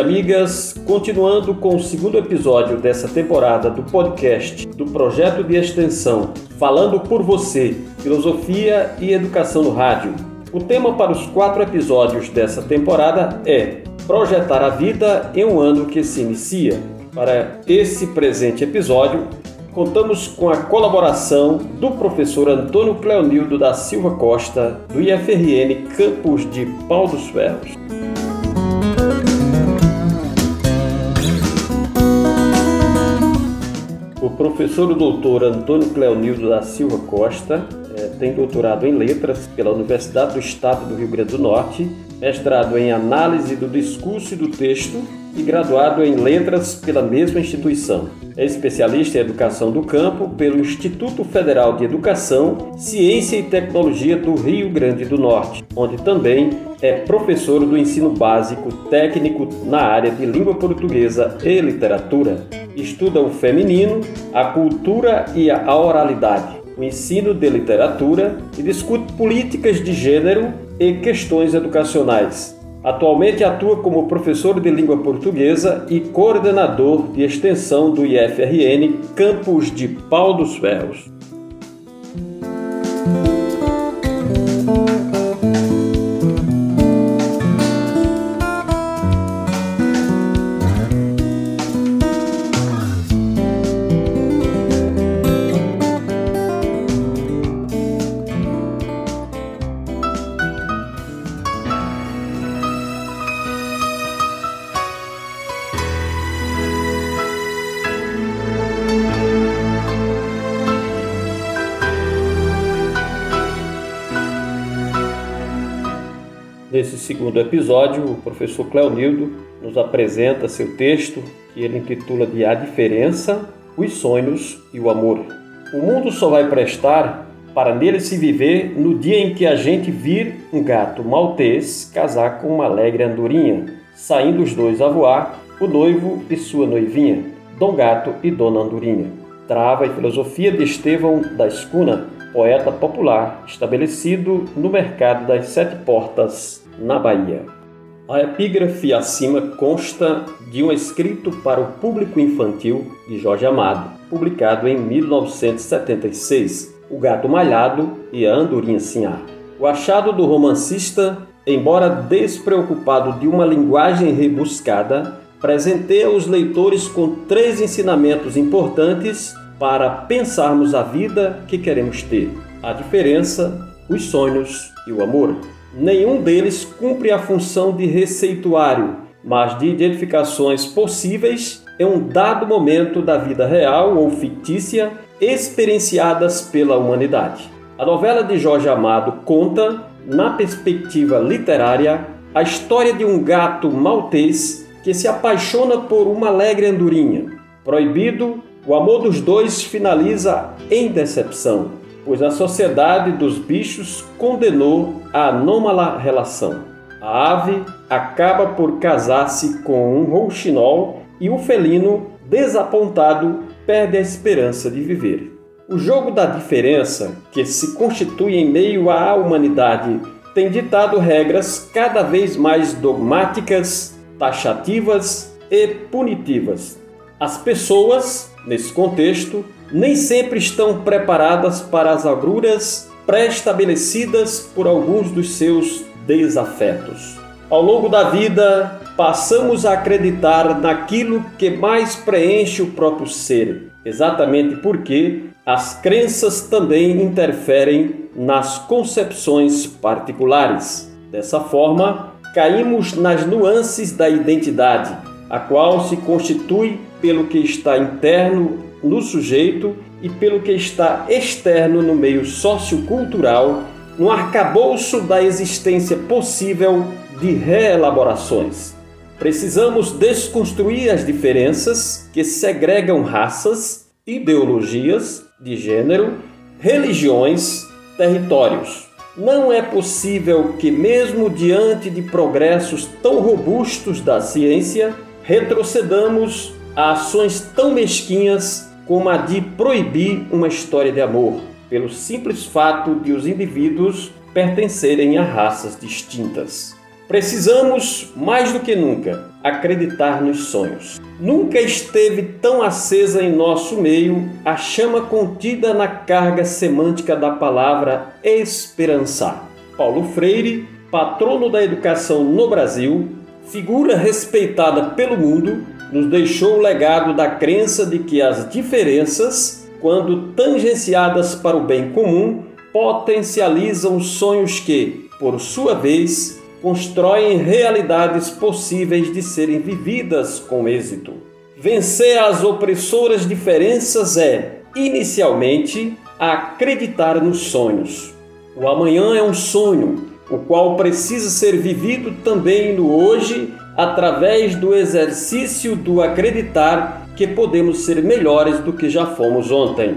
Amigas. Continuando com o segundo episódio dessa temporada do podcast do projeto de extensão Falando por Você, Filosofia e Educação no Rádio. O tema para os quatro episódios dessa temporada é Projetar a Vida em um ano que se inicia. Para esse presente episódio, contamos com a colaboração do professor Antônio Cleonildo da Silva Costa, do IFRN Campus de Pau dos Ferros. Professor doutor Antônio Cleonildo da Silva Costa tem doutorado em letras pela Universidade do Estado do Rio Grande do Norte, mestrado em análise do discurso e do texto e graduado em letras pela mesma instituição. É especialista em educação do campo pelo Instituto Federal de Educação, Ciência e Tecnologia do Rio Grande do Norte, onde também é professor do ensino básico técnico na área de língua portuguesa e literatura estuda o feminino, a cultura e a oralidade, o ensino de literatura e discute políticas de gênero e questões educacionais. Atualmente atua como professor de língua portuguesa e coordenador de extensão do IFRN Campus de Pau dos Ferros. Nesse segundo episódio, o professor Cleonildo nos apresenta seu texto, que ele intitula de A Diferença, os Sonhos e o Amor. O mundo só vai prestar para nele se viver no dia em que a gente vir um gato maltês casar com uma alegre andorinha, saindo os dois a voar, o noivo e sua noivinha, Dom Gato e Dona Andorinha. Trava e filosofia de Estevão da Escuna, poeta popular estabelecido no mercado das Sete Portas, na Bahia. A epígrafe acima consta de um escrito para o público infantil de Jorge Amado, publicado em 1976, O Gato Malhado e a Andorinha Sinhá. O achado do romancista, embora despreocupado de uma linguagem rebuscada, presenteia os leitores com três ensinamentos importantes para pensarmos a vida que queremos ter: a diferença, os sonhos e o amor. Nenhum deles cumpre a função de receituário, mas de identificações possíveis em um dado momento da vida real ou fictícia experienciadas pela humanidade. A novela de Jorge Amado conta, na perspectiva literária, a história de um gato maltês que se apaixona por uma alegre andorinha. Proibido, o amor dos dois finaliza em decepção pois a sociedade dos bichos condenou a anômala relação. A ave acaba por casar-se com um rouxinol e o felino, desapontado, perde a esperança de viver. O jogo da diferença, que se constitui em meio à humanidade, tem ditado regras cada vez mais dogmáticas, taxativas e punitivas. As pessoas, nesse contexto, nem sempre estão preparadas para as agruras pré-estabelecidas por alguns dos seus desafetos. Ao longo da vida, passamos a acreditar naquilo que mais preenche o próprio ser, exatamente porque as crenças também interferem nas concepções particulares. Dessa forma, caímos nas nuances da identidade, a qual se constitui pelo que está interno no sujeito e pelo que está externo no meio sociocultural, no arcabouço da existência possível de reelaborações. Precisamos desconstruir as diferenças que segregam raças, ideologias de gênero, religiões, territórios. Não é possível que, mesmo diante de progressos tão robustos da ciência, retrocedamos a ações tão mesquinhas como a de proibir uma história de amor, pelo simples fato de os indivíduos pertencerem a raças distintas. Precisamos, mais do que nunca, acreditar nos sonhos. Nunca esteve tão acesa em nosso meio a chama contida na carga semântica da palavra esperançar. Paulo Freire, patrono da educação no Brasil, figura respeitada pelo mundo, nos deixou o legado da crença de que as diferenças, quando tangenciadas para o bem comum, potencializam sonhos que, por sua vez, constroem realidades possíveis de serem vividas com êxito. Vencer as opressoras diferenças é, inicialmente, acreditar nos sonhos. O amanhã é um sonho, o qual precisa ser vivido também no hoje através do exercício do acreditar que podemos ser melhores do que já fomos ontem.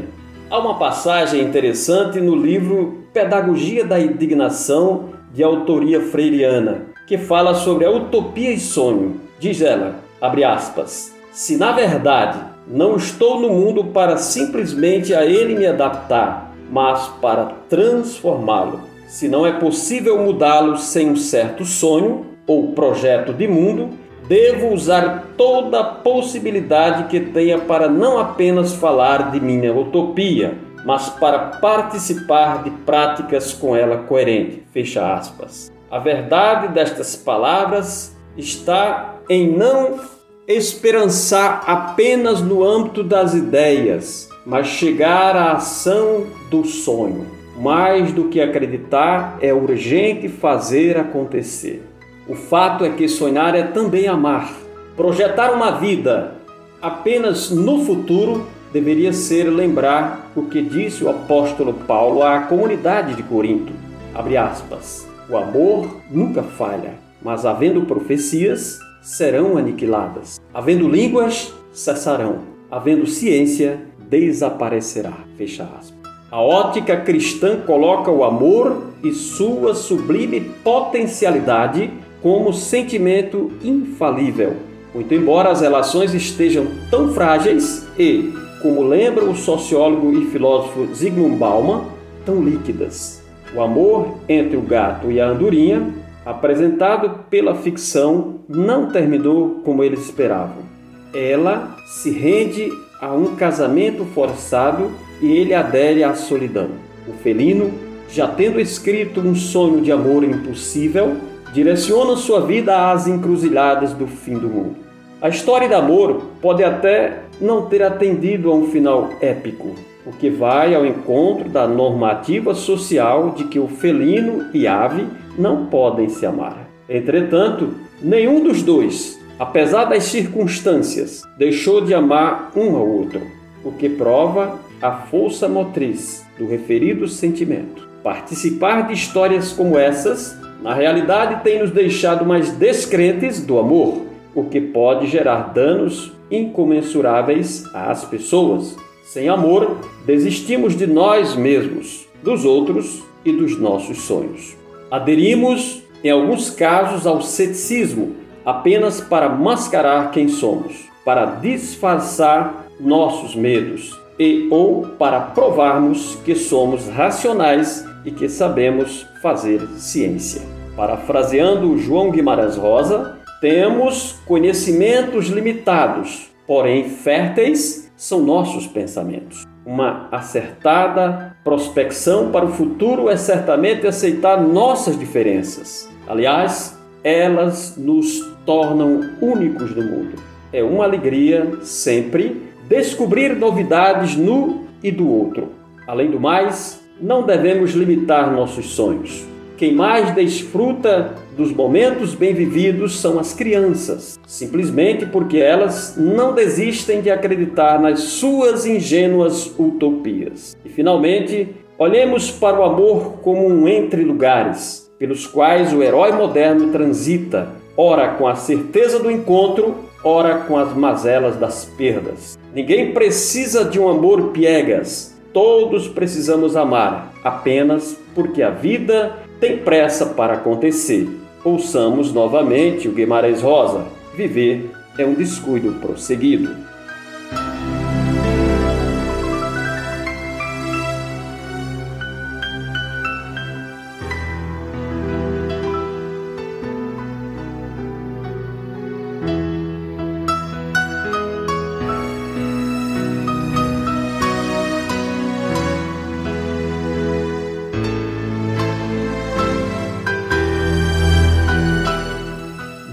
Há uma passagem interessante no livro Pedagogia da Indignação de autoria freiriana, que fala sobre a utopia e sonho. Diz ela, abre aspas, se na verdade não estou no mundo para simplesmente a ele me adaptar, mas para transformá-lo. Se não é possível mudá-lo sem um certo sonho ou projeto de mundo, devo usar toda a possibilidade que tenha para não apenas falar de minha utopia, mas para participar de práticas com ela coerente. Fecha aspas. A verdade destas palavras está em não esperançar apenas no âmbito das ideias, mas chegar à ação do sonho. Mais do que acreditar, é urgente fazer acontecer. O fato é que sonhar é também amar. Projetar uma vida apenas no futuro deveria ser lembrar o que disse o apóstolo Paulo à comunidade de Corinto. Abre aspas. O amor nunca falha, mas havendo profecias, serão aniquiladas. Havendo línguas, cessarão. Havendo ciência, desaparecerá. Fecha aspas. A ótica cristã coloca o amor e sua sublime potencialidade como sentimento infalível. Muito embora as relações estejam tão frágeis e como lembra o sociólogo e filósofo Zygmunt Bauman, tão líquidas. O amor entre o gato e a andorinha, apresentado pela ficção, não terminou como eles esperavam. Ela se rende a um casamento forçado e ele adere à solidão. O felino, já tendo escrito um sonho de amor impossível, direciona sua vida às encruzilhadas do fim do mundo. A história de amor pode até não ter atendido a um final épico, o que vai ao encontro da normativa social de que o felino e ave não podem se amar. Entretanto, nenhum dos dois, apesar das circunstâncias, deixou de amar um ao outro, o que prova a força motriz do referido sentimento. Participar de histórias como essas, na realidade, tem nos deixado mais descrentes do amor o que pode gerar danos incomensuráveis às pessoas. Sem amor, desistimos de nós mesmos, dos outros e dos nossos sonhos. Aderimos, em alguns casos, ao ceticismo apenas para mascarar quem somos, para disfarçar nossos medos e ou para provarmos que somos racionais e que sabemos fazer ciência. Parafraseando João Guimarães Rosa, temos conhecimentos limitados, porém férteis são nossos pensamentos. Uma acertada prospecção para o futuro é certamente aceitar nossas diferenças. Aliás, elas nos tornam únicos no mundo. É uma alegria sempre descobrir novidades no e do outro. Além do mais, não devemos limitar nossos sonhos. Quem mais desfruta dos momentos bem vividos são as crianças, simplesmente porque elas não desistem de acreditar nas suas ingênuas utopias. E finalmente, olhemos para o amor como um entre lugares, pelos quais o herói moderno transita, ora com a certeza do encontro, ora com as mazelas das perdas. Ninguém precisa de um amor piegas. Todos precisamos amar, apenas porque a vida tem pressa para acontecer. Ouçamos novamente o Guimarães Rosa. Viver é um descuido prosseguido.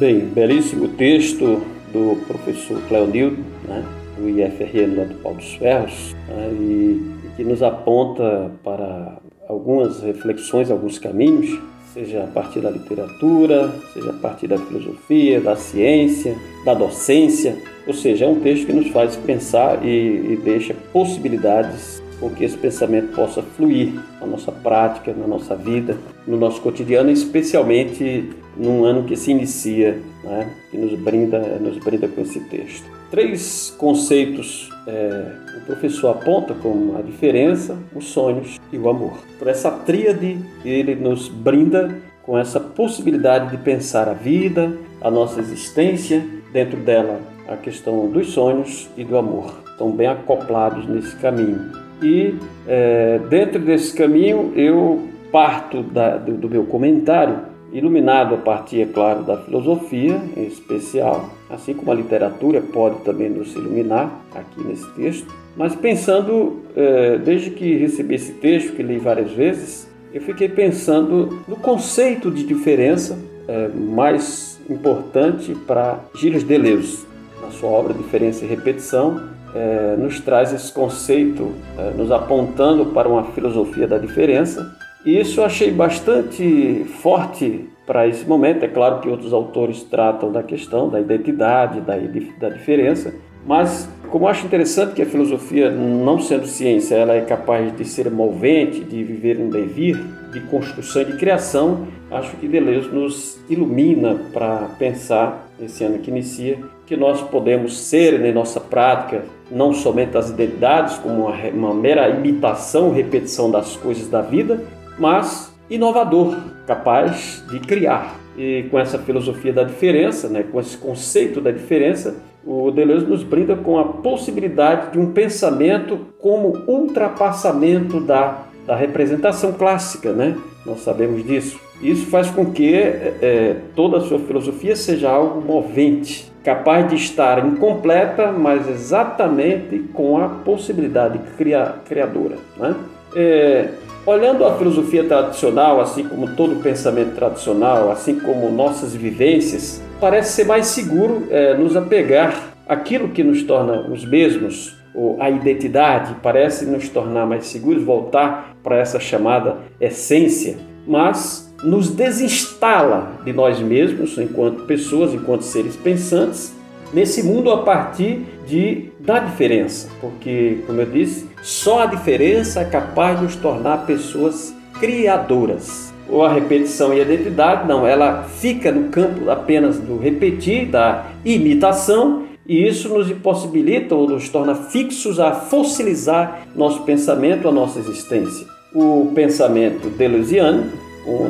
Bem, belíssimo texto do professor Cleonildo, né, do IFRN lá do Pau dos Ferros, né, e que nos aponta para algumas reflexões, alguns caminhos, seja a partir da literatura, seja a partir da filosofia, da ciência, da docência, ou seja, é um texto que nos faz pensar e, e deixa possibilidades com que esse pensamento possa fluir na nossa prática, na nossa vida, no nosso cotidiano, especialmente num ano que se inicia, né, que nos brinda, nos brinda com esse texto. Três conceitos é, o professor aponta como a diferença, os sonhos e o amor. Por essa tríade, ele nos brinda com essa possibilidade de pensar a vida, a nossa existência, dentro dela a questão dos sonhos e do amor. Estão bem acoplados nesse caminho. E é, dentro desse caminho eu parto da, do, do meu comentário iluminado a partir, é claro, da filosofia em especial, assim como a literatura pode também nos iluminar aqui nesse texto. Mas pensando, é, desde que recebi esse texto, que li várias vezes, eu fiquei pensando no conceito de diferença é, mais importante para Gilles Deleuze, na sua obra Diferença e Repetição, é, nos traz esse conceito, é, nos apontando para uma filosofia da diferença. E isso eu achei bastante forte para esse momento. É claro que outros autores tratam da questão da identidade, da, da diferença, mas como acho interessante que a filosofia, não sendo ciência, ela é capaz de ser movente, de viver um devir, de construção e de criação, acho que Deleuze nos ilumina para pensar, esse ano que inicia, que nós podemos ser em nossa prática não somente as identidades, como uma, uma mera imitação, repetição das coisas da vida, mas inovador, capaz de criar. E com essa filosofia da diferença, né, com esse conceito da diferença, o Deleuze nos brinda com a possibilidade de um pensamento como ultrapassamento da, da representação clássica, né? Nós sabemos disso. Isso faz com que é, toda a sua filosofia seja algo movente, capaz de estar incompleta, mas exatamente com a possibilidade criadora. Né? É, olhando a filosofia tradicional, assim como todo pensamento tradicional, assim como nossas vivências, parece ser mais seguro é, nos apegar àquilo que nos torna os mesmos, ou a identidade, parece nos tornar mais seguros, voltar para essa chamada essência, mas nos desinstala de nós mesmos, enquanto pessoas, enquanto seres pensantes, nesse mundo a partir de da diferença, porque, como eu disse, só a diferença é capaz de nos tornar pessoas criadoras. Ou a repetição e a identidade, não, ela fica no campo apenas do repetir, da imitação, e isso nos impossibilita ou nos torna fixos a fossilizar nosso pensamento, a nossa existência. O pensamento deleuziano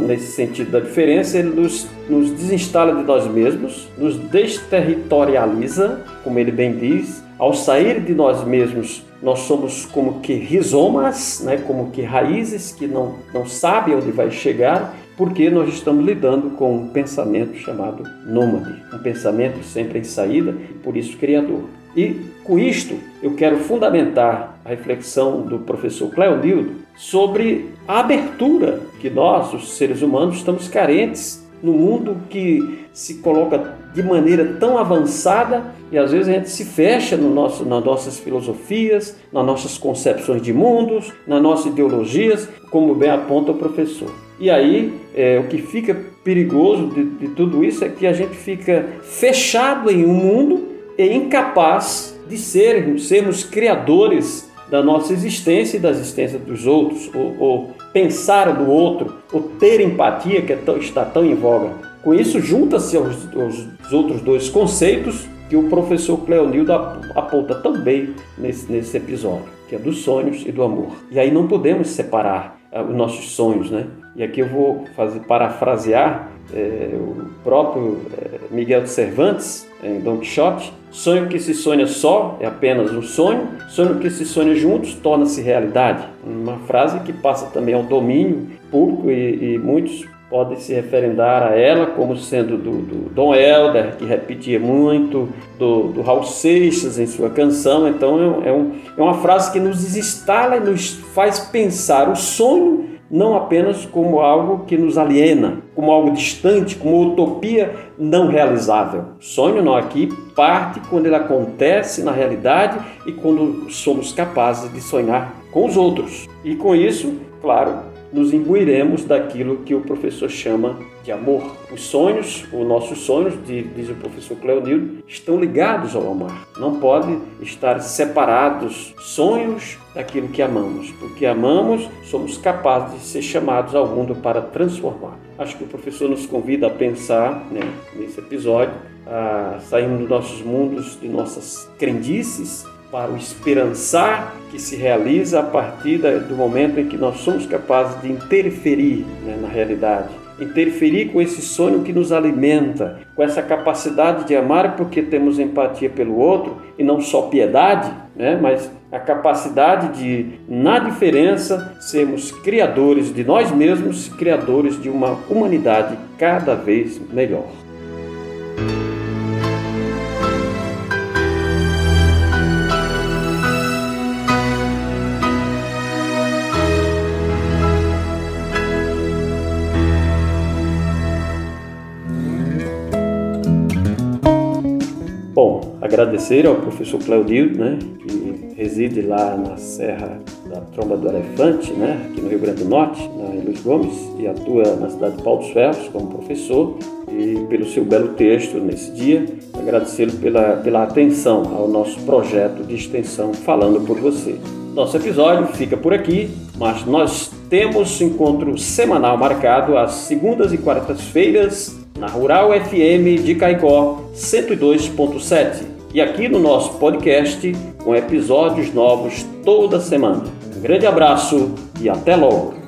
nesse sentido da diferença, ele nos, nos desinstala de nós mesmos, nos desterritorializa, como ele bem diz. Ao sair de nós mesmos, nós somos como que rizomas, né? como que raízes que não, não sabem onde vai chegar, porque nós estamos lidando com um pensamento chamado nômade, um pensamento sempre em saída por isso criador. E com isto eu quero fundamentar a reflexão do professor Cleonildo sobre a abertura que nós, os seres humanos, estamos carentes no mundo que se coloca de maneira tão avançada e às vezes a gente se fecha no nosso, nas nossas filosofias, nas nossas concepções de mundos, nas nossas ideologias, como bem aponta o professor. E aí, é, o que fica perigoso de, de tudo isso é que a gente fica fechado em um mundo e incapaz de sermos, sermos criadores da nossa existência e da existência dos outros, ou, ou pensar no outro, ou ter empatia, que é tão, está tão em voga. Com isso, junta-se aos, aos, outros dois conceitos que o professor Cleonildo aponta também nesse, nesse episódio, que é dos sonhos e do amor. E aí não podemos separar uh, os nossos sonhos, né? E aqui eu vou fazer, parafrasear é, o próprio é, Miguel de Cervantes, em Don Quixote, sonho que se sonha só é apenas um sonho, sonho que se sonha juntos torna-se realidade. Uma frase que passa também ao domínio público e, e muitos podem se referendar a ela como sendo do, do Dom Helder, que repetia muito, do, do, Raul Seixas em sua canção. Então é, é, um, é uma frase que nos desinstala e nos faz pensar o sonho não apenas como algo que nos aliena, como algo distante, como utopia não realizável. Sonho não aqui parte quando ele acontece na realidade e quando somos capazes de sonhar com os outros. E com isso, claro, nos imbuiremos daquilo que o professor chama de amor. Os sonhos, os nossos sonhos, diz o professor Cleonildo, estão ligados ao amar. Não podem estar separados sonhos daquilo que amamos. Porque amamos, somos capazes de ser chamados ao mundo para transformar. Acho que o professor nos convida a pensar né, nesse episódio, a sairmos dos nossos mundos, de nossas crendices, para o esperançar que se realiza a partir do momento em que nós somos capazes de interferir né, na realidade, interferir com esse sonho que nos alimenta, com essa capacidade de amar porque temos empatia pelo outro e não só piedade, né, mas a capacidade de, na diferença, sermos criadores de nós mesmos, criadores de uma humanidade cada vez melhor. Agradecer ao professor Claudildo, né, que reside lá na Serra da Tromba do Elefante, né, aqui no Rio Grande do Norte, na Luiz Gomes, e atua na cidade de Paulo dos Ferros como professor, e pelo seu belo texto nesse dia. Agradecê-lo pela, pela atenção ao nosso projeto de extensão Falando por Você. Nosso episódio fica por aqui, mas nós temos encontro semanal marcado às segundas e quartas-feiras na Rural FM de Caicó 102.7 e aqui no nosso podcast com episódios novos toda semana. Um grande abraço e até logo!